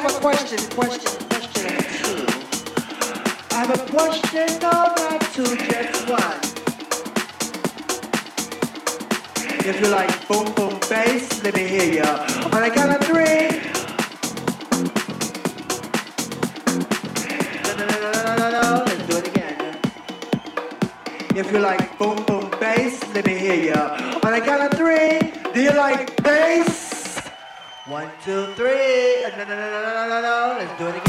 have a question, question, question number two. I have a question, not two, just one. If you like boom boom bass, let me hear ya. On the count of three. Let's do it again. If you like boom boom bass, let me hear ya. On the count of three. Do you like bass? One, two, three. No, no, no, no, no, no, no. Let's do it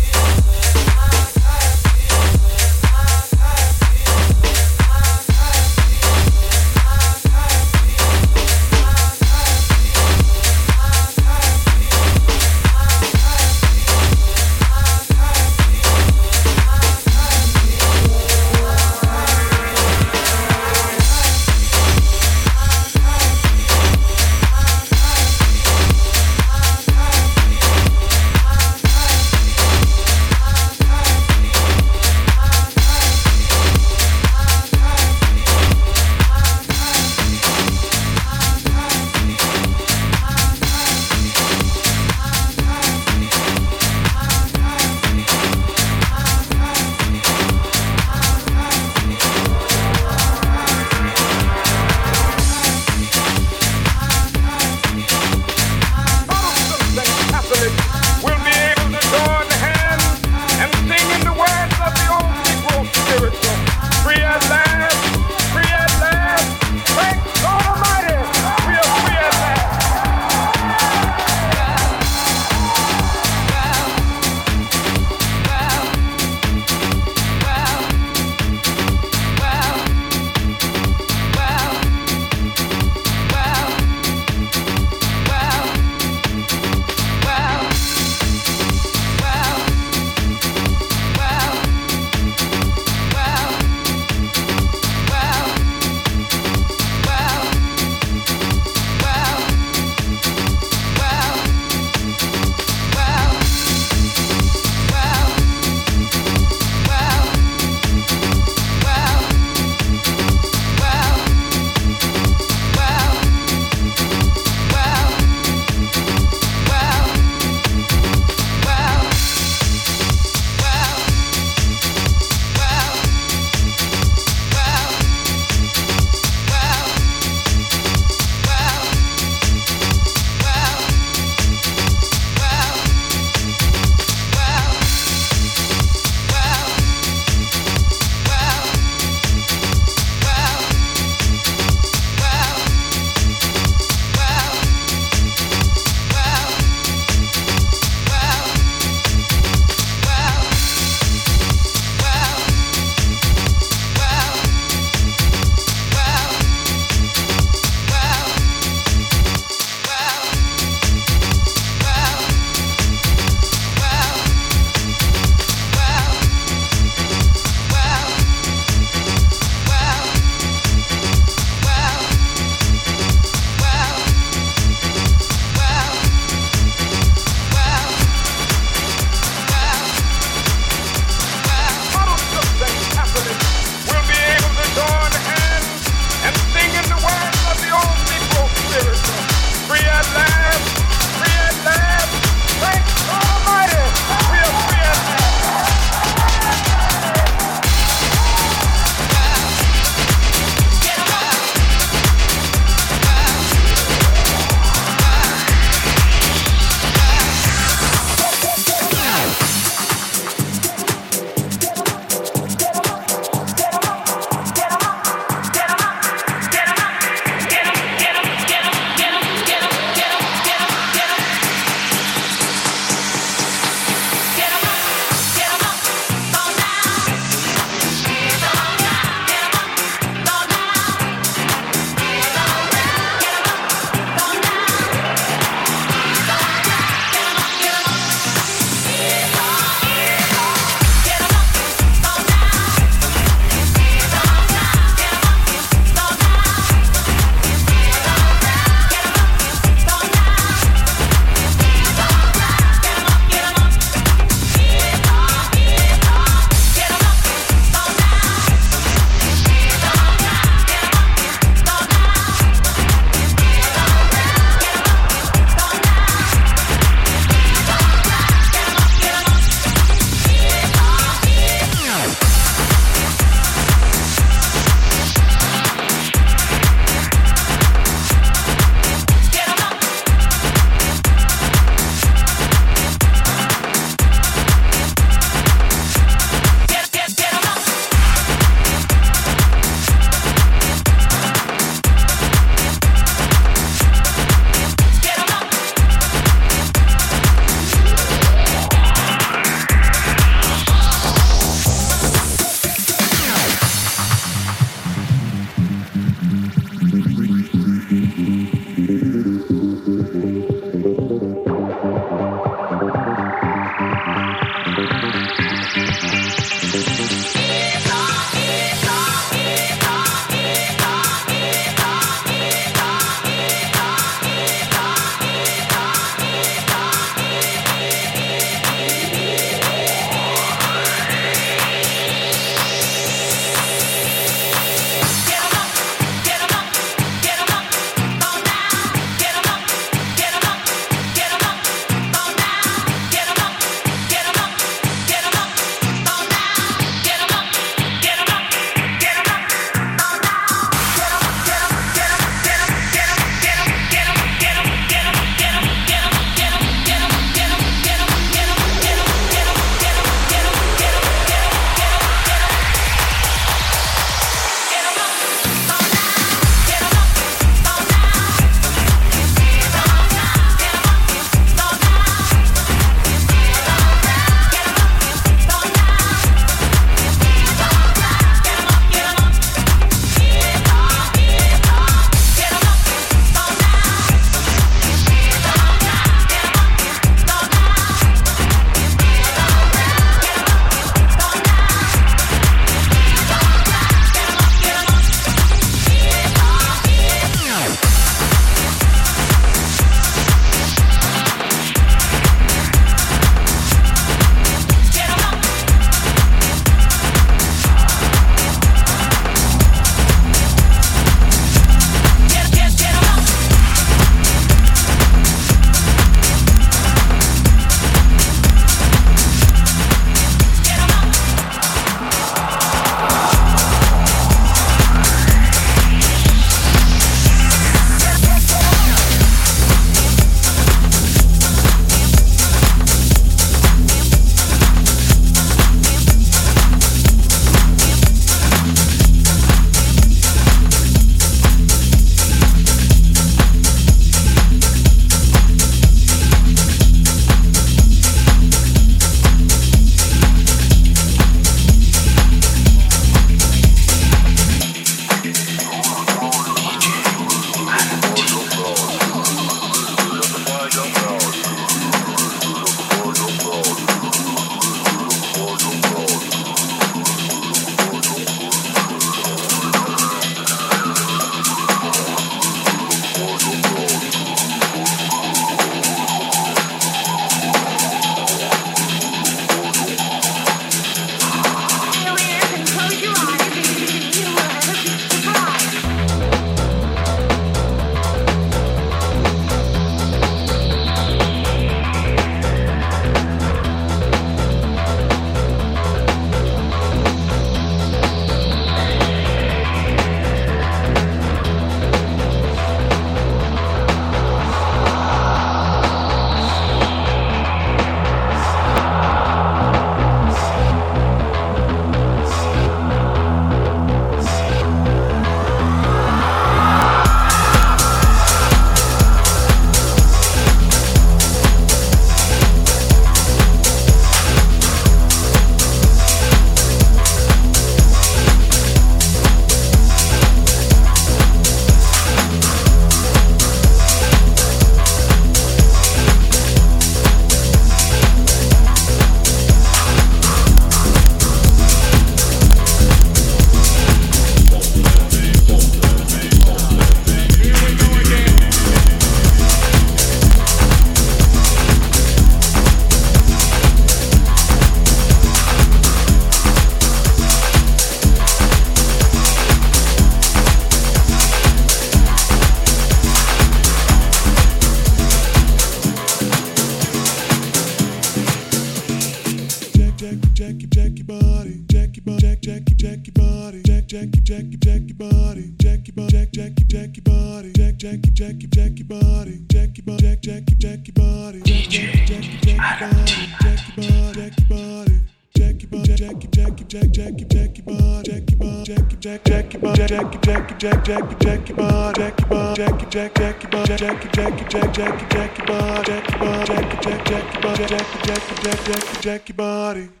Jackie, Jackie, Jackie body, Jackie body, Jack, Jackie, Jackie body, Jackie, Jackie, Jackie body, Jackie body, Jackie body. Jackie Bob, Jackie, Jackie, Jack, Jackie, Jackie Bob, Jackie Bob, Jackie, Jack, Jackie Bob, Jackie, Jackie, Jack, Jackie, Jackie Bob, Jackie Bob, Jackie, Jack, Jackie Bob, Jackie, Jackie, Jack, Jackie, Jackie Bob, Jackie Bob, Jackie, Jack, Jackie Bob, Jackie, Jackie, Jack, Jackie, Jackie Body.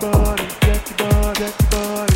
body, jack your body.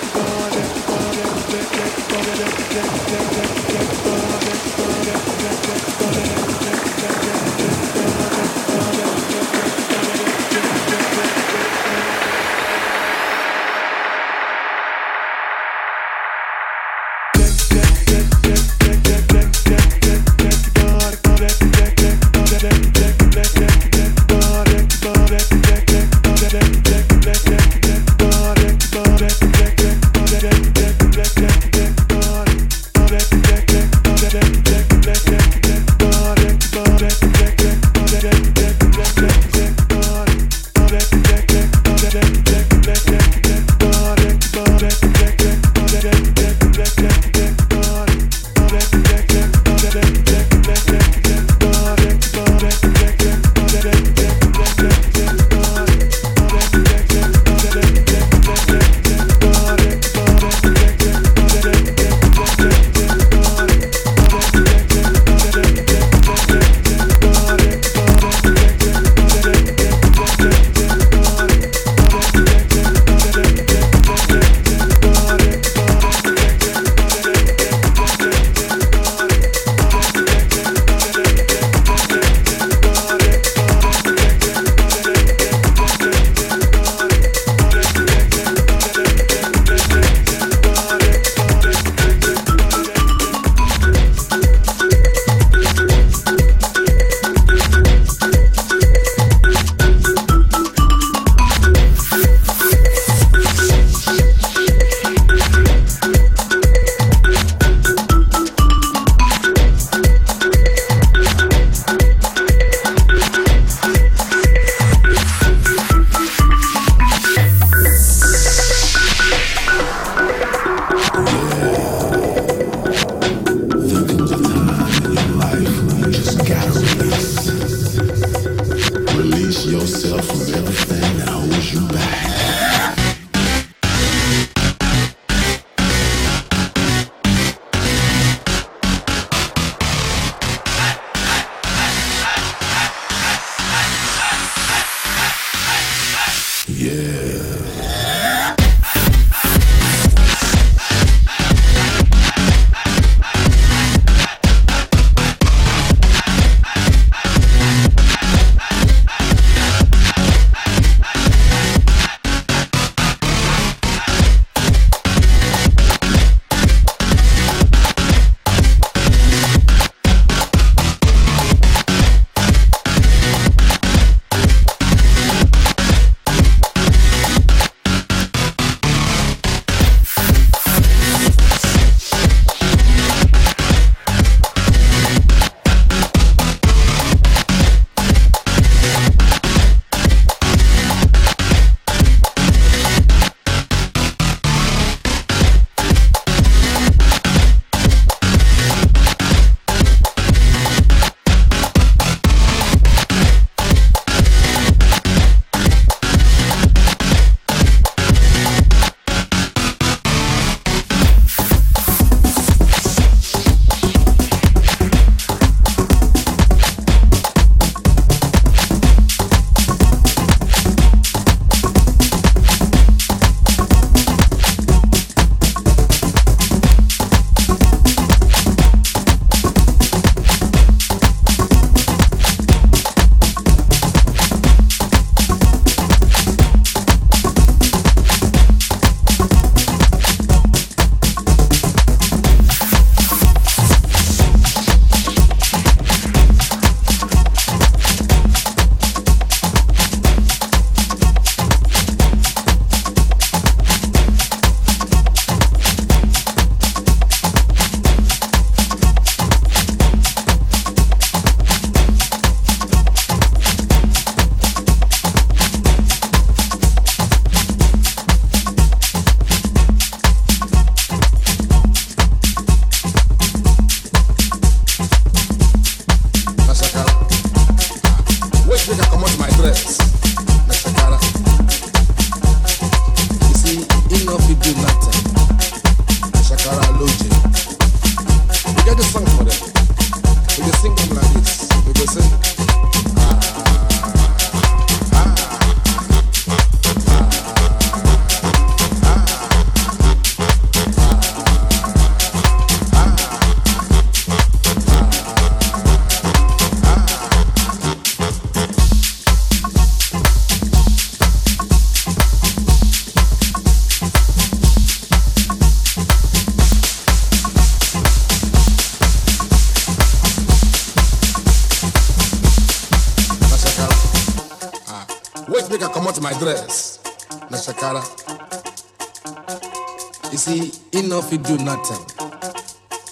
Nothing.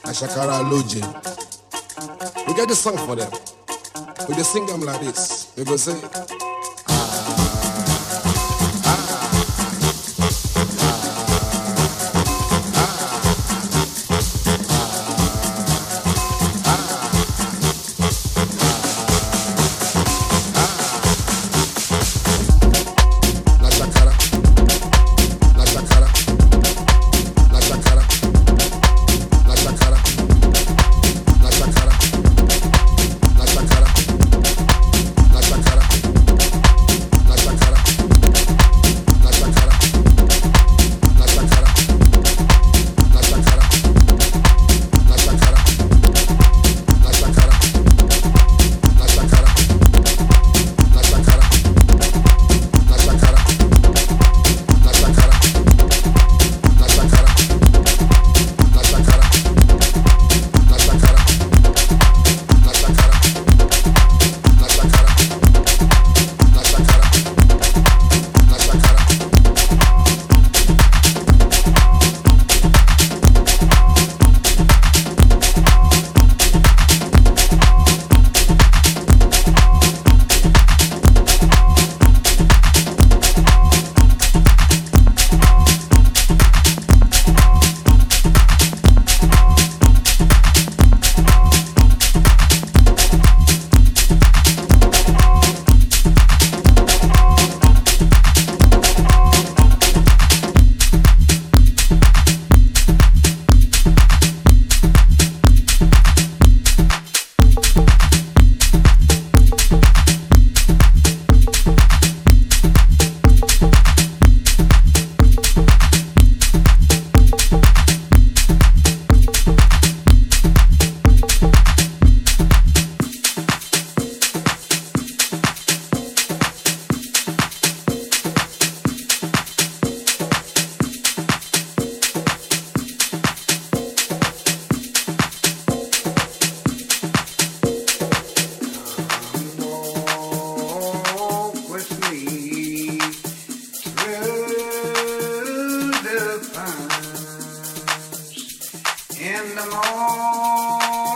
Ashakara Loje. We get the song for them. We just sing them like this. We go say, amor.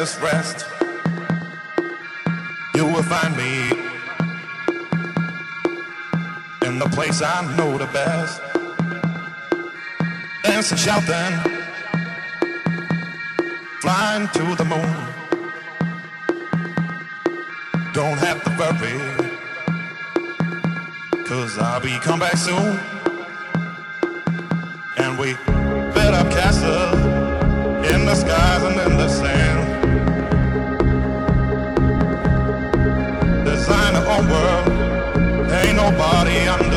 Its rest, you will find me in the place I know the best. Dancing, shouting, flying to the moon. Don't have to worry, cause I'll be come back soon and we built up castles in the skies and the nobody understand.